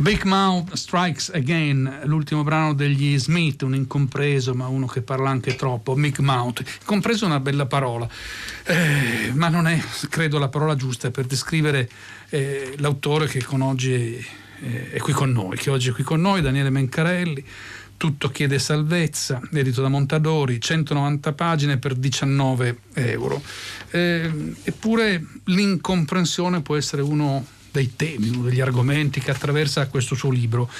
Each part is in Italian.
Big Mouth Strikes Again, l'ultimo brano degli Smith, un incompreso, ma uno che parla anche troppo, Big Mouth. Compreso è una bella parola, eh, ma non è, credo, la parola giusta per descrivere eh, l'autore che con oggi è, eh, è qui con noi, che oggi è qui con noi, Daniele Mencarelli. Tutto chiede salvezza, edito da Montadori, 190 pagine per 19 euro. Eh, eppure l'incomprensione può essere uno dei temi, uno degli argomenti che attraversa questo suo libro.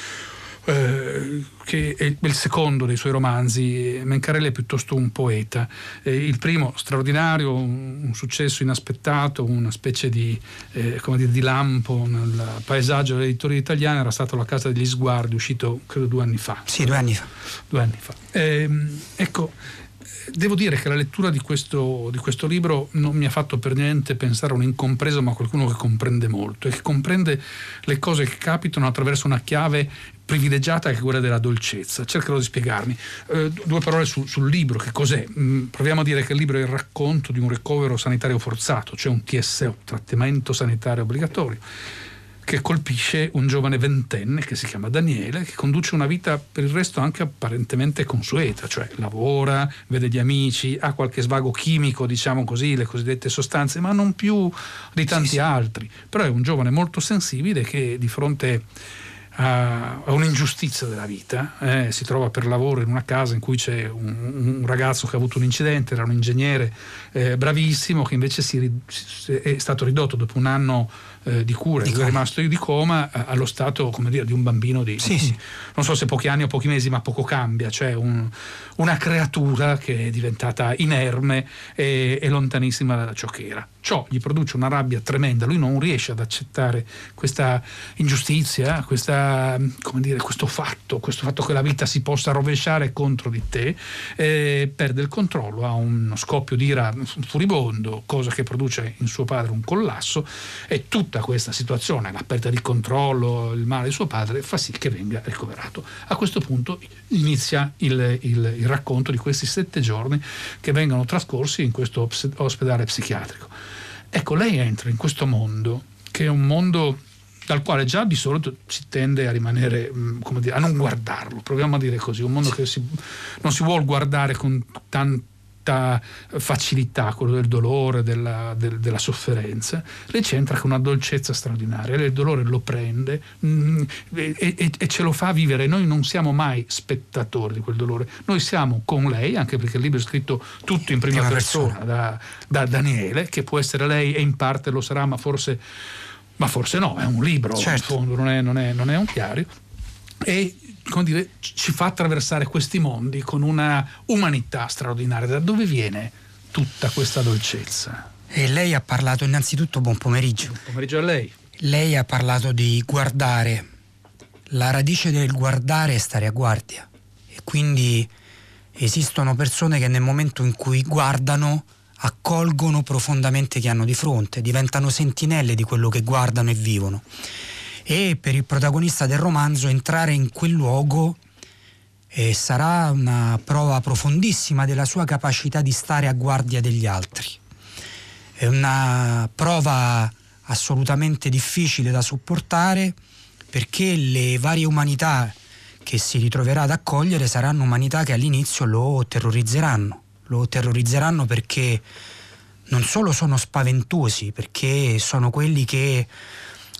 Eh, che è il secondo dei suoi romanzi, Mencarelli è piuttosto un poeta. Eh, il primo straordinario, un, successo inaspettato, una specie di, eh, dire, di lampo nel paesaggio dell'editoria italiana, era stato La Casa degli Sguardi, uscito credo due anni fa. Sì, due anni fa. Due anni fa. Ehm, ecco, devo dire che la lettura di questo, di questo, libro non mi ha fatto per niente pensare a un incompreso, ma a qualcuno che comprende molto e che comprende le cose che capitano attraverso una chiave privilegiata che è quella della dolcezza. Cercherò di spiegarmi. Eh, due parole su, sul libro, che cos'è? Mm, proviamo a dire che il libro è il racconto di un ricovero sanitario forzato, cioè un TSO, trattamento sanitario obbligatorio che colpisce un giovane ventenne che si chiama Daniele, che conduce una vita per il resto anche apparentemente consueta, cioè lavora, vede gli amici, ha qualche svago chimico, diciamo così, le cosiddette sostanze, ma non più di tanti sì, sì. altri. Però è un giovane molto sensibile che di fronte a, un'ingiustizia della vita, eh, si trova per lavoro in una casa in cui c'è un, un ragazzo che ha avuto un incidente, era un ingegnere eh, bravissimo che invece si, si, è stato ridotto dopo un anno eh, di cura, di è rimasto di coma eh, allo stato come dire, di un bambino di sì, sì. non so se pochi anni o pochi mesi, ma poco cambia, cioè un, una creatura che è diventata inerme e, e lontanissima da ciò che era. Ciò gli produce una rabbia tremenda, lui non riesce ad accettare questa ingiustizia, questa, dire, questo, fatto, questo fatto che la vita si possa rovesciare contro di te, eh, perde il controllo, ha uno scoppio di ira furibondo, cosa che produce in suo padre un collasso e tutta questa situazione, la perdita di controllo, il male di suo padre, fa sì che venga ricoverato. A questo punto inizia il, il, il racconto di questi sette giorni che vengono trascorsi in questo ospedale psichiatrico. Ecco, lei entra in questo mondo, che è un mondo dal quale già di solito si tende a rimanere, mm, come dire, a non guardarlo, proviamo a dire così, un mondo che si, non si vuole guardare con tanto tanta facilità, quello del dolore, della, del, della sofferenza, lei c'entra con una dolcezza straordinaria, lei il dolore lo prende mh, mm, e, e, e, ce lo fa vivere. Noi non siamo mai spettatori di quel dolore, noi siamo con lei, anche perché il libro è scritto tutto in prima, prima persona, persona. Da, da, Daniele, che può essere lei e in parte lo sarà, ma forse, ma forse no, è un libro, certo. in fondo non è, non è, non è un diario. E come dire, ci fa attraversare questi mondi con una umanità straordinaria. Da dove viene tutta questa dolcezza? E lei ha parlato innanzitutto, buon pomeriggio. Buon pomeriggio a lei. Lei ha parlato di guardare. La radice del guardare è stare a guardia. E quindi esistono persone che nel momento in cui guardano accolgono profondamente chi hanno di fronte, diventano sentinelle di quello che guardano e vivono e per il protagonista del romanzo entrare in quel luogo eh, sarà una prova profondissima della sua capacità di stare a guardia degli altri. È una prova assolutamente difficile da sopportare perché le varie umanità che si ritroverà ad accogliere saranno umanità che all'inizio lo terrorizzeranno. Lo terrorizzeranno perché non solo sono spaventosi, perché sono quelli che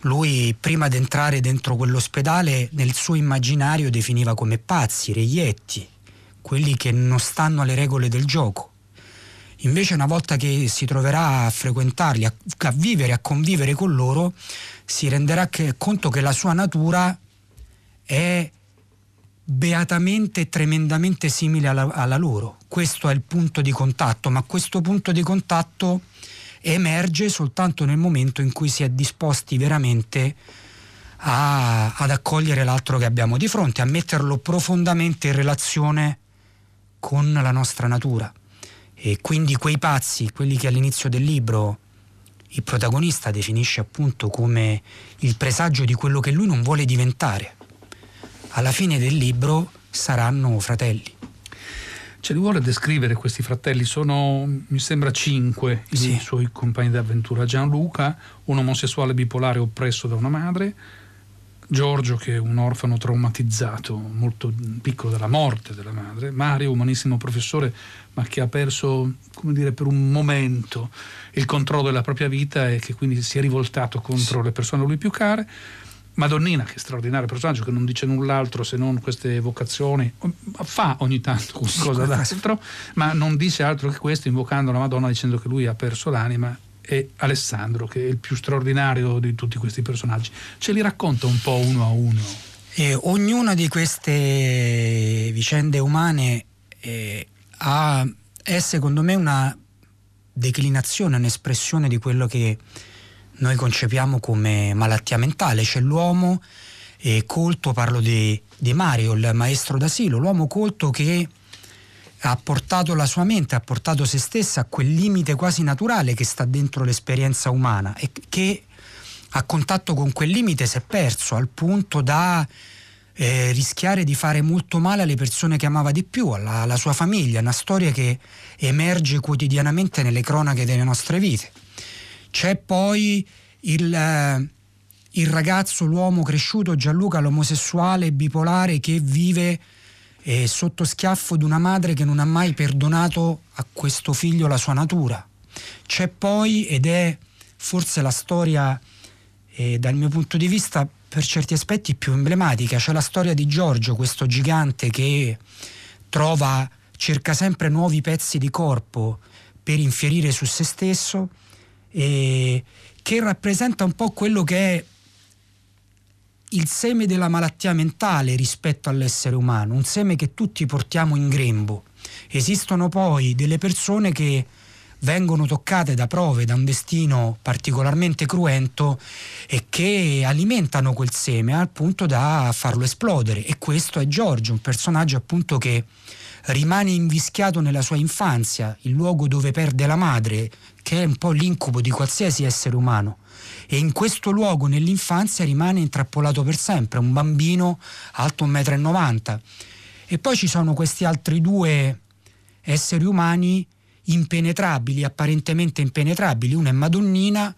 lui prima di entrare dentro quell'ospedale nel suo immaginario definiva come pazzi, reietti, quelli che non stanno alle regole del gioco. Invece una volta che si troverà a frequentarli, a, a vivere, a convivere con loro, si renderà che, conto che la sua natura è beatamente e tremendamente simile alla, alla loro. Questo è il punto di contatto, ma questo punto di contatto emerge soltanto nel momento in cui si è disposti veramente a, ad accogliere l'altro che abbiamo di fronte, a metterlo profondamente in relazione con la nostra natura. E quindi quei pazzi, quelli che all'inizio del libro il protagonista definisce appunto come il presagio di quello che lui non vuole diventare, alla fine del libro saranno fratelli. Ce li vuole descrivere questi fratelli? Sono, mi sembra, cinque sì. i suoi compagni d'avventura. Gianluca, un omosessuale bipolare oppresso da una madre, Giorgio che è un orfano traumatizzato, molto piccolo dalla morte della madre, Mario, umanissimo professore, ma che ha perso, come dire, per un momento il controllo della propria vita e che quindi si è rivoltato contro le persone a lui più care. Madonnina, che è straordinario personaggio, che non dice null'altro se non queste evocazioni, fa ogni tanto qualcosa d'altro, ma non dice altro che questo, invocando la Madonna dicendo che lui ha perso l'anima e Alessandro, che è il più straordinario di tutti questi personaggi. Ce li racconta un po' uno a uno. E ognuna di queste vicende umane eh, ha, è secondo me una declinazione, un'espressione di quello che noi concepiamo come malattia mentale. C'è l'uomo eh, colto, parlo di, di Mario, il maestro d'asilo, l'uomo colto che ha portato la sua mente, ha portato se stessa a quel limite quasi naturale che sta dentro l'esperienza umana e che a contatto con quel limite si è perso al punto da eh, rischiare di fare molto male alle persone che amava di più, alla, alla sua famiglia, una storia che emerge quotidianamente nelle cronache delle nostre vite. C'è poi il, eh, il ragazzo, l'uomo cresciuto, Gianluca, l'omosessuale bipolare che vive eh, sotto schiaffo di una madre che non ha mai perdonato a questo figlio la sua natura. C'è poi, ed è forse la storia eh, dal mio punto di vista per certi aspetti più emblematica, c'è la storia di Giorgio, questo gigante che trova, cerca sempre nuovi pezzi di corpo per infierire su se stesso e che rappresenta un po' quello che è il seme della malattia mentale rispetto all'essere umano, un seme che tutti portiamo in grembo. Esistono poi delle persone che vengono toccate da prove, da un destino particolarmente cruento e che alimentano quel seme al punto da farlo esplodere. E questo è Giorgio, un personaggio appunto che rimane invischiato nella sua infanzia, il luogo dove perde la madre, che è un po' l'incubo di qualsiasi essere umano e in questo luogo nell'infanzia rimane intrappolato per sempre, un bambino alto 1,90 m. E poi ci sono questi altri due esseri umani impenetrabili, apparentemente impenetrabili. Uno è Madonnina,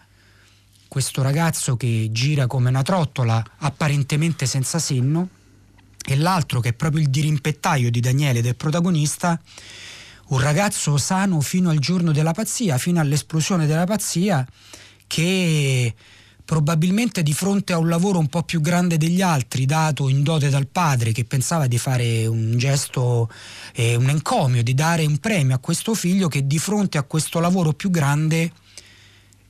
questo ragazzo che gira come una trottola, apparentemente senza senno, e l'altro che è proprio il dirimpettaio di Daniele, del protagonista, un ragazzo sano fino al giorno della pazzia, fino all'esplosione della pazzia, che probabilmente di fronte a un lavoro un po' più grande degli altri, dato in dote dal padre che pensava di fare un gesto, eh, un encomio, di dare un premio a questo figlio, che di fronte a questo lavoro più grande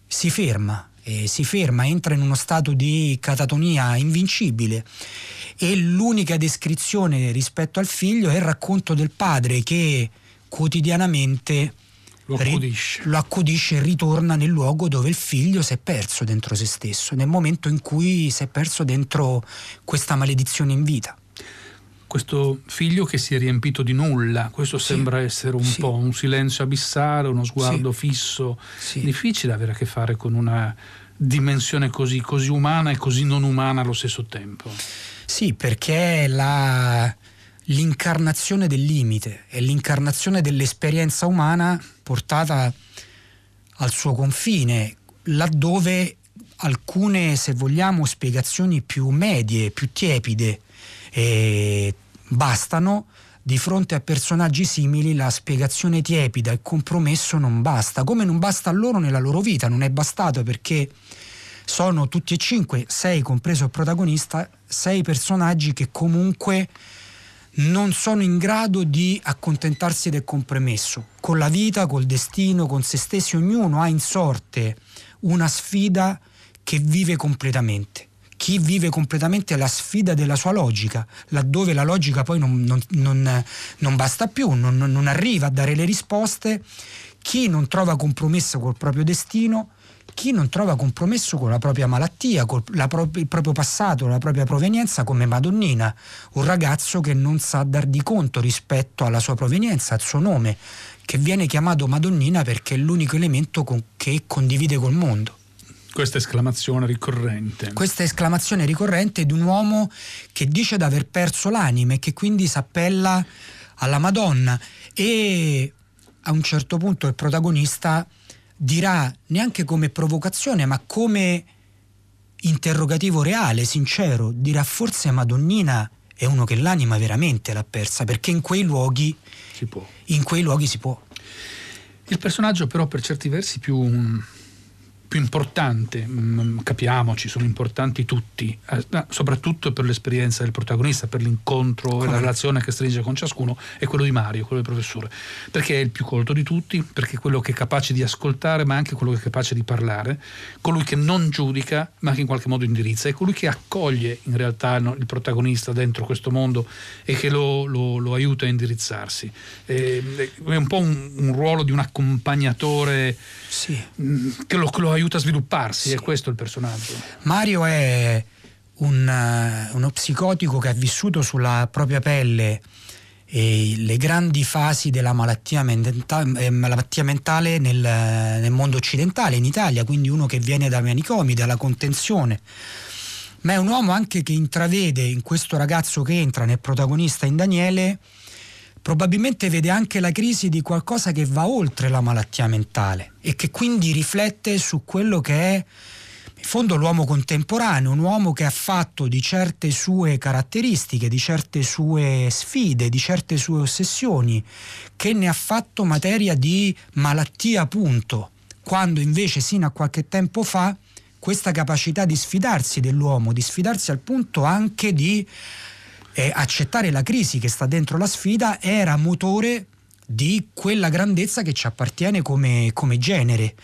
si ferma, eh, si ferma, entra in uno stato di catatonia invincibile e l'unica descrizione rispetto al figlio è il racconto del padre che quotidianamente lo accudisce. lo accudisce e ritorna nel luogo dove il figlio si è perso dentro se stesso, nel momento in cui si è perso dentro questa maledizione in vita. Questo figlio che si è riempito di nulla, questo sì, sembra essere un sì. po' un silenzio abissale, uno sguardo sì. fisso. Difficile avere a che fare con una dimensione così, così umana e così non umana allo stesso tempo. Sì, perché la, l'incarnazione del limite, è l'incarnazione dell'esperienza umana portata al suo confine, laddove alcune, se vogliamo, spiegazioni più medie, più tiepide eh, bastano, di fronte a personaggi simili la spiegazione tiepida, il compromesso non basta, come non basta a loro nella loro vita, non è bastato perché sono tutti e cinque, sei compreso il protagonista, sei personaggi che comunque non sono in grado di accontentarsi del compromesso. Con la vita, col destino, con se stessi, ognuno ha in sorte una sfida che vive completamente. Chi vive completamente la sfida della sua logica, laddove la logica poi non, non, non, non basta più, non arriva a dare le risposte, chi non trova compromesso col proprio destino chi non trova compromesso con la propria malattia, con pro- il proprio passato, la propria provenienza, come Madonnina, un ragazzo che non sa dar di conto rispetto alla sua provenienza, al suo nome, che viene chiamato Madonnina perché è l'unico elemento con- che condivide col mondo. Questa esclamazione ricorrente. Questa esclamazione ricorrente di un uomo che dice di aver perso l'anima e che quindi si appella alla Madonna e a un certo punto il protagonista dirà neanche come provocazione, ma come interrogativo reale, sincero, dirà forse Madonnina è uno che l'anima veramente l'ha persa, perché in quei luoghi si può. In quei luoghi si può. Il personaggio però per certi versi più più importante, mm, capiamoci, sono importanti tutti, eh, soprattutto per l'esperienza del protagonista, per l'incontro e la relazione che stringe con ciascuno, è quello di Mario, quello del professore, perché è il più colto di tutti, perché è quello che è capace di ascoltare, ma anche quello che è capace di parlare, colui che non giudica, ma che in qualche modo indirizza, è colui che accoglie in realtà il protagonista dentro questo mondo e che lo, lo, lo aiuta a indirizzarsi. È, è un po' un, un ruolo di un accompagnatore sì. Mm, che lo, lo, aiuta a svilupparsi, sì. è questo il personaggio. Mario è un, uh, uno psicotico che ha vissuto sulla propria pelle eh, le grandi fasi della malattia, menta- eh, malattia mentale nel, nel, mondo occidentale, in Italia, quindi uno che viene dai manicomi, dalla contenzione. Ma è un uomo anche che intravede in questo ragazzo che entra nel protagonista in Daniele probabilmente vede anche la crisi di qualcosa che va oltre la malattia mentale e che quindi riflette su quello che è in fondo l'uomo contemporaneo, un uomo che ha fatto di certe sue caratteristiche, di certe sue sfide, di certe sue ossessioni, che ne ha fatto materia di malattia appunto, quando invece sino a qualche tempo fa questa capacità di sfidarsi dell'uomo, di sfidarsi al punto anche di eh, accettare la crisi che sta dentro la sfida era motore di quella grandezza che ci appartiene come, come genere.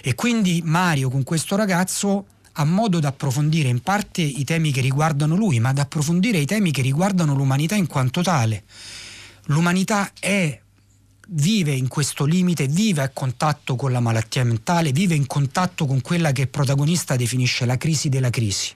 E quindi Mario con questo ragazzo ha modo di approfondire in parte i temi che riguardano lui, ma di approfondire i temi che riguardano l'umanità in quanto tale. L'umanità è, vive in questo limite, vive a contatto con la malattia mentale, vive in contatto con quella che il protagonista definisce la crisi della crisi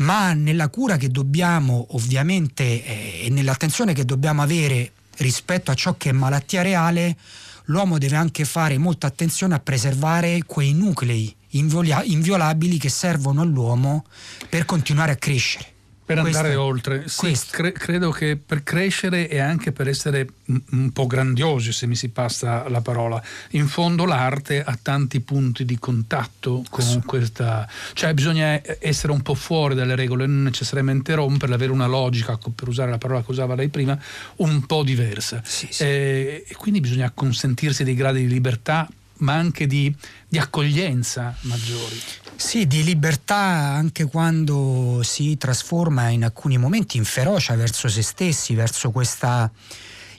ma nella cura che dobbiamo ovviamente eh, e nell'attenzione che dobbiamo avere rispetto a ciò che è malattia reale, l'uomo deve anche fare molta attenzione a preservare quei nuclei inviolabili che servono all'uomo per continuare a crescere per andare oltre. Sì, cre- credo che per crescere e anche per essere un, po' grandiosi, se mi si passa la parola, in fondo l'arte ha tanti punti di contatto con questa... cioè bisogna essere un po' fuori dalle regole, non necessariamente romperle, avere una logica, per usare la parola che usava lei prima, un po' diversa. Sì, sì. Eh, e quindi bisogna consentirsi dei gradi di libertà ma anche di, di, accoglienza maggiori. Sì, di libertà anche quando si trasforma in alcuni momenti in ferocia verso se stessi, verso questa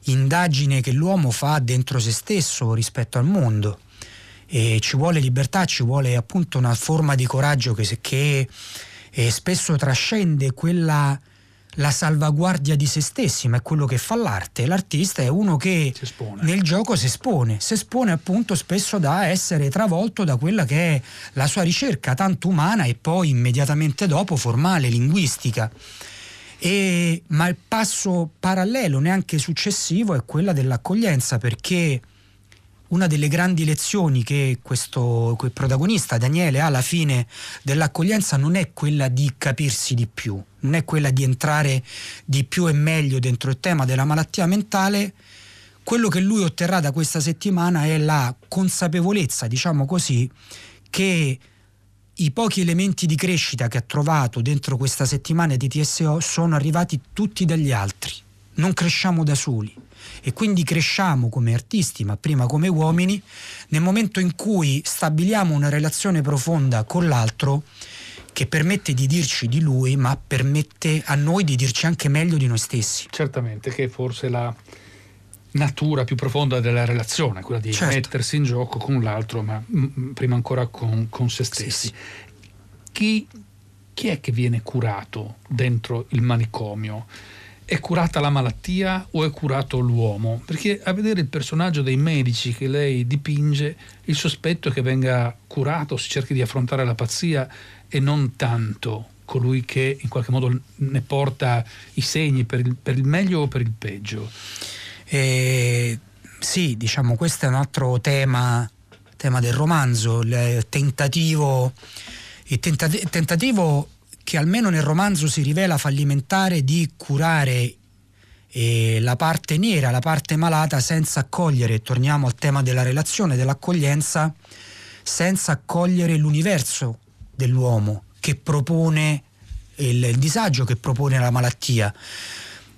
indagine che l'uomo fa dentro se stesso rispetto al mondo. E ci vuole libertà, ci vuole appunto una forma di coraggio che, che eh, spesso trascende quella la salvaguardia di se stessi, ma è quello che fa l'arte. L'artista è uno che nel gioco si espone, si espone appunto spesso da essere travolto da quella che è la sua ricerca tanto umana e poi immediatamente dopo formale, linguistica. E, ma il passo parallelo, neanche successivo, è quella dell'accoglienza, perché una delle grandi lezioni che questo quel protagonista Daniele ha alla fine dell'accoglienza non è quella di capirsi di più, non è quella di entrare di più e meglio dentro il tema della malattia mentale. Quello che lui otterrà da questa settimana è la consapevolezza, diciamo così, che i pochi elementi di crescita che ha trovato dentro questa settimana di TSO sono arrivati tutti dagli altri. Non cresciamo da soli e quindi cresciamo come artisti, ma prima come uomini, nel momento in cui stabiliamo una relazione profonda con l'altro che permette di dirci di lui, ma permette a noi di dirci anche meglio di noi stessi. Certamente, che è forse la natura più profonda della relazione, quella di certo. mettersi in gioco con l'altro, ma mm, mm, prima ancora con, con se stessi. Sì, sì. Chi, chi è che viene curato dentro il manicomio? È curata la malattia o è curato l'uomo? Perché a vedere il personaggio dei medici che lei dipinge, il sospetto è che venga curato, si cerchi di affrontare la pazzia e non tanto colui che in qualche modo ne porta i segni per il, per il meglio o per il peggio. Eh, sì, diciamo, questo è un altro tema, tema del romanzo, il tentativo, il tentativo che almeno nel romanzo si rivela fallimentare di curare eh, la parte nera, la parte malata senza accogliere, torniamo al tema della relazione, dell'accoglienza, senza accogliere l'universo dell'uomo che propone il, il disagio, che propone la malattia.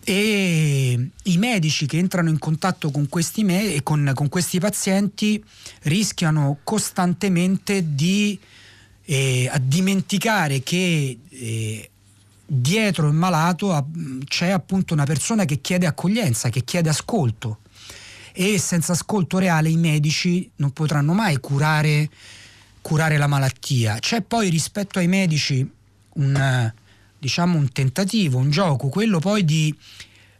E i medici che entrano in contatto con questi, me- con, con questi pazienti rischiano costantemente di eh, dimenticare che eh, dietro il malato c'è appunto una persona che chiede accoglienza, che chiede ascolto e senza ascolto reale i medici non potranno mai curare, curare la malattia. C'è poi rispetto ai medici un diciamo un tentativo, un gioco, quello poi di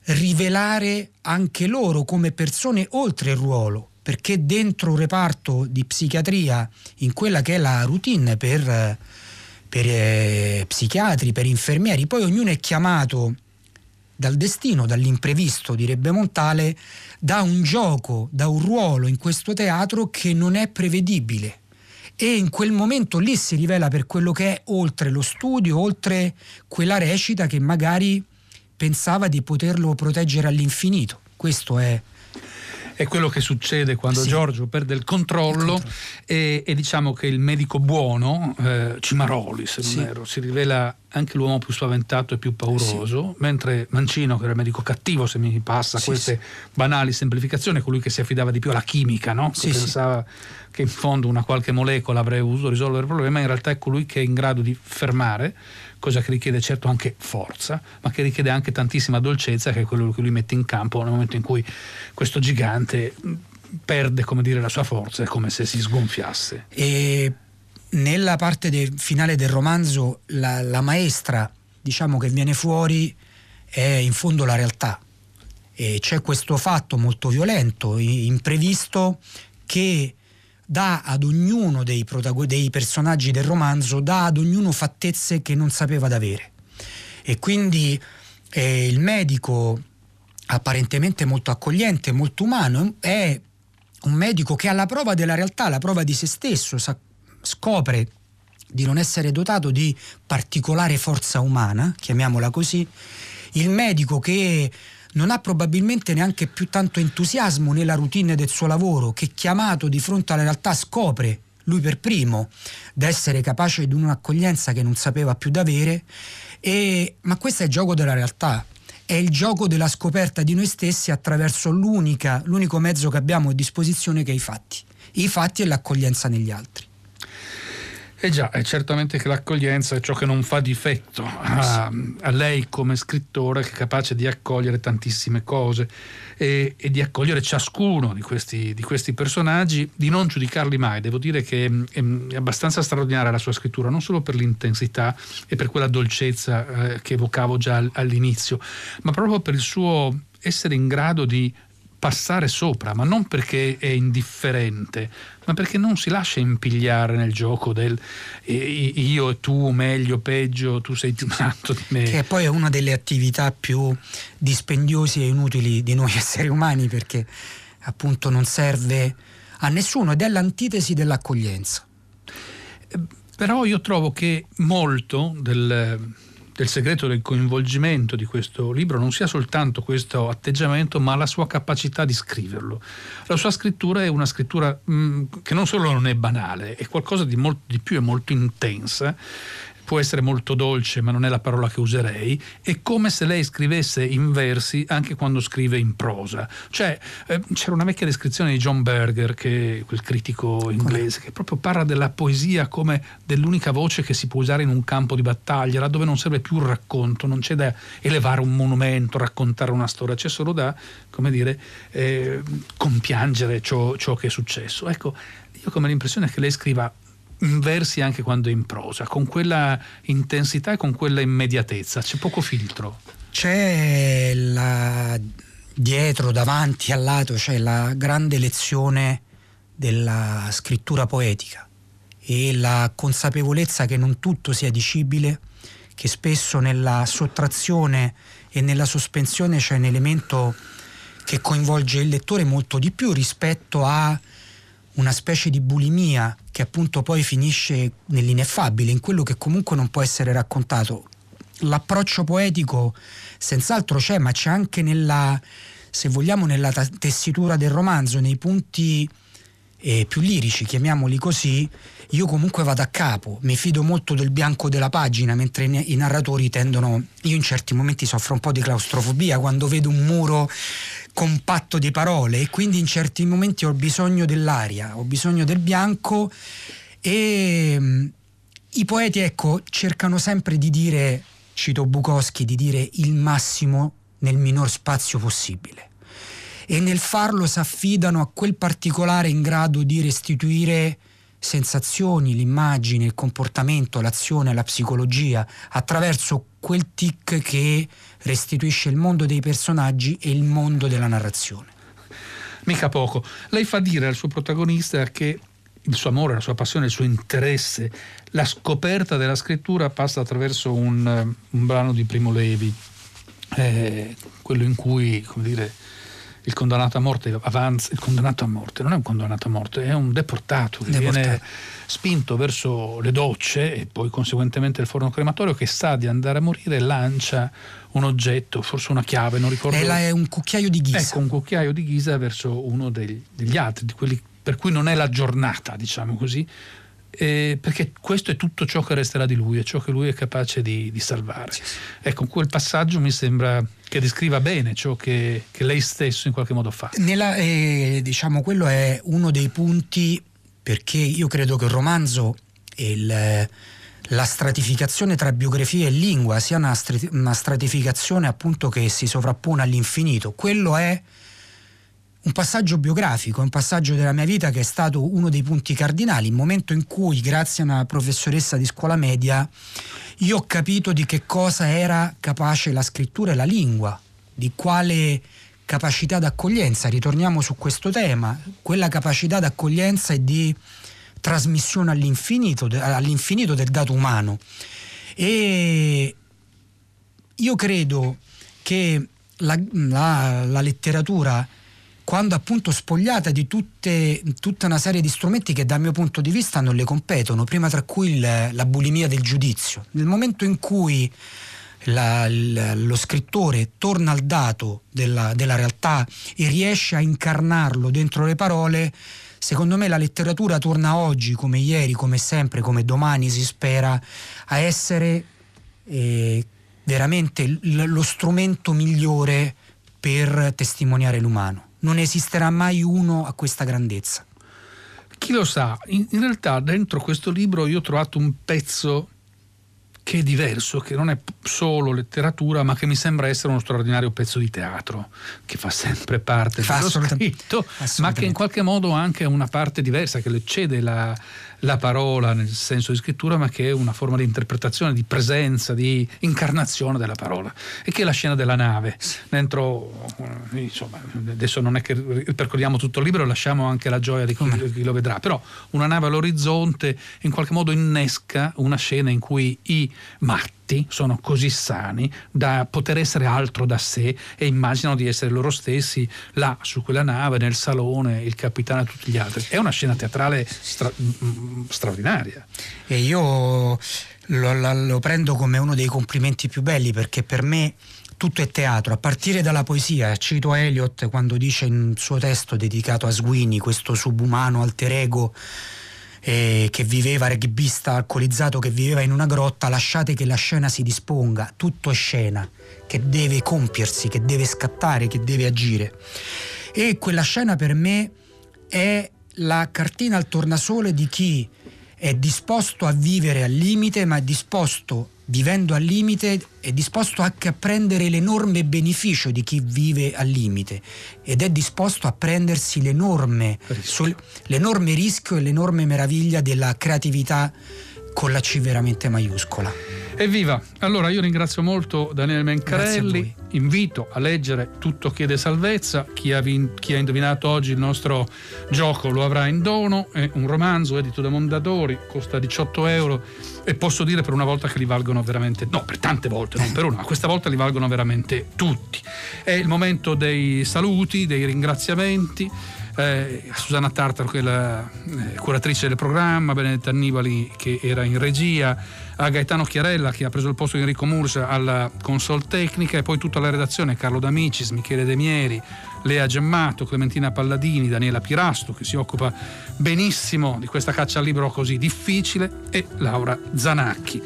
rivelare anche loro come persone oltre il ruolo, perché dentro un reparto di psichiatria, in quella che è la routine per, per eh, psichiatri, per infermieri, poi ognuno è chiamato dal destino, dall'imprevisto, direbbe Montale, da un gioco, da un ruolo in questo teatro che non è prevedibile e in quel momento lì si rivela per quello che è oltre lo studio, oltre quella recita che magari pensava di poterlo proteggere all'infinito. Questo è è quello che succede quando sì. Giorgio perde il controllo, il controllo. E, e, diciamo che il medico buono, eh, Cimaroli se non sì. ero, si rivela anche l'uomo più spaventato e più pauroso, sì. mentre Mancino, che era il medico cattivo, se mi passa sì, queste sì. banali semplificazioni, colui che si affidava di più alla chimica, no? che pensava che in fondo una qualche molecola avrebbe voluto risolvere il problema, in realtà è colui che è in grado di fermare, cosa che richiede certo anche forza, ma che richiede anche tantissima dolcezza, che è quello che lui mette in campo nel momento in cui questo gigante perde come dire, la sua forza, è come se si sgonfiasse. E nella parte del finale del romanzo la, la, maestra diciamo che viene fuori è in fondo la realtà e c'è questo fatto molto violento, imprevisto che dà ad ognuno dei, protagon- dei personaggi del romanzo dà ad ognuno fattezze che non sapeva d'avere. E quindi eh, il medico apparentemente molto accogliente, molto umano è un medico che ha la prova della realtà, la prova di se stesso, sa scopre di non essere dotato di particolare forza umana, chiamiamola così, il medico che non ha probabilmente neanche più tanto entusiasmo nella routine del suo lavoro, che chiamato di fronte alla realtà scopre lui per primo da essere capace di un'accoglienza che non sapeva più d'avere, e, ma questo è il gioco della realtà, è il gioco della scoperta di noi stessi attraverso l'unico mezzo che abbiamo a disposizione che è i fatti, i fatti e l'accoglienza negli altri. Eh già, è certamente che l'accoglienza è ciò che non fa difetto a, a lei come scrittore che è capace di accogliere tantissime cose e, e di accogliere ciascuno di questi, di questi, personaggi, di non giudicarli mai. Devo dire che è, è, abbastanza straordinaria la sua scrittura, non solo per l'intensità e per quella dolcezza eh, che evocavo già all'inizio, ma proprio per il suo essere in grado di passare sopra, ma non perché è indifferente, ma perché non si lascia impigliare nel gioco del io e tu, meglio, peggio, tu sei più matto di me. Che poi è una delle attività più dispendiose e inutili di noi esseri umani perché appunto non serve a nessuno ed è l'antitesi dell'accoglienza. Però io trovo che molto del del segreto del coinvolgimento di questo libro non sia soltanto questo atteggiamento, ma la sua capacità di scriverlo. La sua scrittura è una scrittura mh, mm, che non solo non è banale, è qualcosa di, molto, di più e molto intensa può essere molto dolce, ma non è la parola che userei, è come se lei scrivesse in versi anche quando scrive in prosa. Cioè, eh, c'era una vecchia descrizione di John Berger, che quel critico inglese, che proprio parla della poesia come dell'unica voce che si può usare in un campo di battaglia, laddove non serve più il racconto, non c'è da elevare un monumento, raccontare una storia, c'è solo da, come dire, eh, compiangere ciò, ciò che è successo. Ecco, io come l'impressione che lei scriva versi anche quando è in prosa, con quella intensità e con quella immediatezza, c'è poco filtro. C'è la, dietro, davanti, al lato, c'è la grande lezione della scrittura poetica e la consapevolezza che non tutto sia dicibile, che spesso nella sottrazione e nella sospensione c'è un elemento che coinvolge il lettore molto di più rispetto a una specie di bulimia che appunto poi finisce nell'ineffabile, in quello che comunque non può essere raccontato. L'approccio poetico senz'altro c'è, ma c'è anche nella, se vogliamo, nella tessitura del romanzo, nei punti eh, più lirici, chiamiamoli così, io comunque vado a capo, mi fido molto del bianco della pagina, mentre i narratori tendono, io in certi momenti soffro un po' di claustrofobia quando vedo un muro compatto di parole e quindi in certi momenti ho bisogno dell'aria, ho bisogno del bianco e mm, i poeti ecco cercano sempre di dire, cito Bukowski, di dire il massimo nel minor spazio possibile e nel farlo si affidano a quel particolare in grado di restituire sensazioni, l'immagine, il comportamento, l'azione, la psicologia attraverso quel tic che restituisce il mondo dei personaggi e il mondo della narrazione. Mica poco. Lei fa dire al suo protagonista che il suo amore, la sua passione, il suo interesse, la scoperta della scrittura passa attraverso un, un brano di Primo Levi, eh, quello in cui, come dire, il condannato a morte avanza, il condannato a morte non è un condannato a morte, è un deportato che deportato. viene spinto verso le docce e poi conseguentemente il forno crematorio che sa di andare a morire e lancia un oggetto, forse una chiave, non ricordo. E là è un cucchiaio di ghisa. Ecco, un cucchiaio di ghisa verso uno degli, degli altri, di quelli per cui non è la giornata, diciamo così, eh, perché questo è tutto ciò che resterà di lui, è ciò che lui è capace di, di salvare. Sì, sì. Ecco, quel passaggio mi sembra che descriva bene ciò che, che lei stesso in qualche modo fa. Nella, eh, diciamo, quello è uno dei punti perché io credo che il romanzo e il, la stratificazione tra biografia e lingua sia una, una stratificazione appunto che si sovrappone all'infinito. Quello è un passaggio biografico, un passaggio della mia vita che è stato uno dei punti cardinali, il momento in cui, grazie a una professoressa di scuola media, io ho capito di che cosa era capace la scrittura e la lingua, di quale capacità d'accoglienza, ritorniamo su questo tema, quella capacità d'accoglienza e di trasmissione all'infinito, all'infinito del dato umano. E io credo che la, la, la letteratura quando appunto spogliata di tutte, tutta una serie di strumenti che dal mio punto di vista non le competono, prima tra cui il, la bulimia del giudizio. Nel momento in cui la, il, lo scrittore torna al dato della, della realtà e riesce a incarnarlo dentro le parole, secondo me la letteratura torna oggi, come ieri, come sempre, come domani si spera, a essere eh, veramente l- lo strumento migliore per testimoniare l'umano non esisterà mai uno a questa grandezza. Chi lo sa, in, realtà dentro questo libro io ho trovato un pezzo che è diverso, che non è solo letteratura, ma che mi sembra essere uno straordinario pezzo di teatro, che fa sempre parte fa dello scritto, ma che in qualche modo ha anche una parte diversa, che le cede la, la parola nel senso di scrittura, ma che è una forma di interpretazione, di presenza, di incarnazione della parola. E che è la scena della nave. Dentro, eh, insomma, adesso non è che percorriamo tutto il libro, lasciamo anche la gioia di chi, chi lo vedrà, però una nave all'orizzonte in qualche modo innesca una scena in cui i matti sono così sani da poter essere altro da sé e immaginano di essere loro stessi là su quella nave, nel salone, il capitano e tutti gli altri. È una scena teatrale stra- straordinaria. E io lo, lo prendo come uno dei complimenti più belli perché per me tutto è teatro, a partire dalla poesia. Cito Eliot quando dice in un suo testo dedicato a Sweeney, questo subumano alter ego eh, che viveva, rugbista alcolizzato che viveva in una grotta, lasciate che la scena si disponga, tutto è scena, che deve compiersi, che deve scattare, che deve agire. E quella scena per me è la cartina al tornasole di chi è disposto a vivere al limite, ma è disposto, vivendo al limite, è disposto anche a prendere l'enorme beneficio di chi vive al limite ed è disposto a prendersi l'enorme rischio, l'enorme rischio e l'enorme meraviglia della creatività con la C veramente maiuscola. Evviva! Allora io ringrazio molto Daniele Mencarelli, invito a leggere Tutto chiede salvezza, chi ha, vin- chi ha, indovinato oggi il nostro gioco lo avrà in dono, è un romanzo edito da Mondadori, costa 18 euro. E posso dire per una volta che li valgono veramente, no per tante volte, non per una, ma questa volta li valgono veramente tutti. È il momento dei saluti, dei ringraziamenti eh, Susanna Tartaro che è la eh, curatrice del programma, Benedetta Annibali che era in regia, a Gaetano Chiarella che ha preso il posto di Enrico Mursa alla console tecnica e poi tutta la redazione Carlo D'Amicis, Michele De Mieri, Lea Gemmato, Clementina Palladini, Daniela Pirasto che si occupa benissimo di questa caccia al libro così difficile e Laura Zanacchi.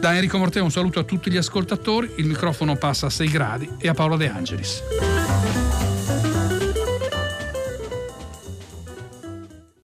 Da Enrico Morteo un saluto a tutti gli ascoltatori, il microfono passa a 6 gradi e a Paolo De Angelis.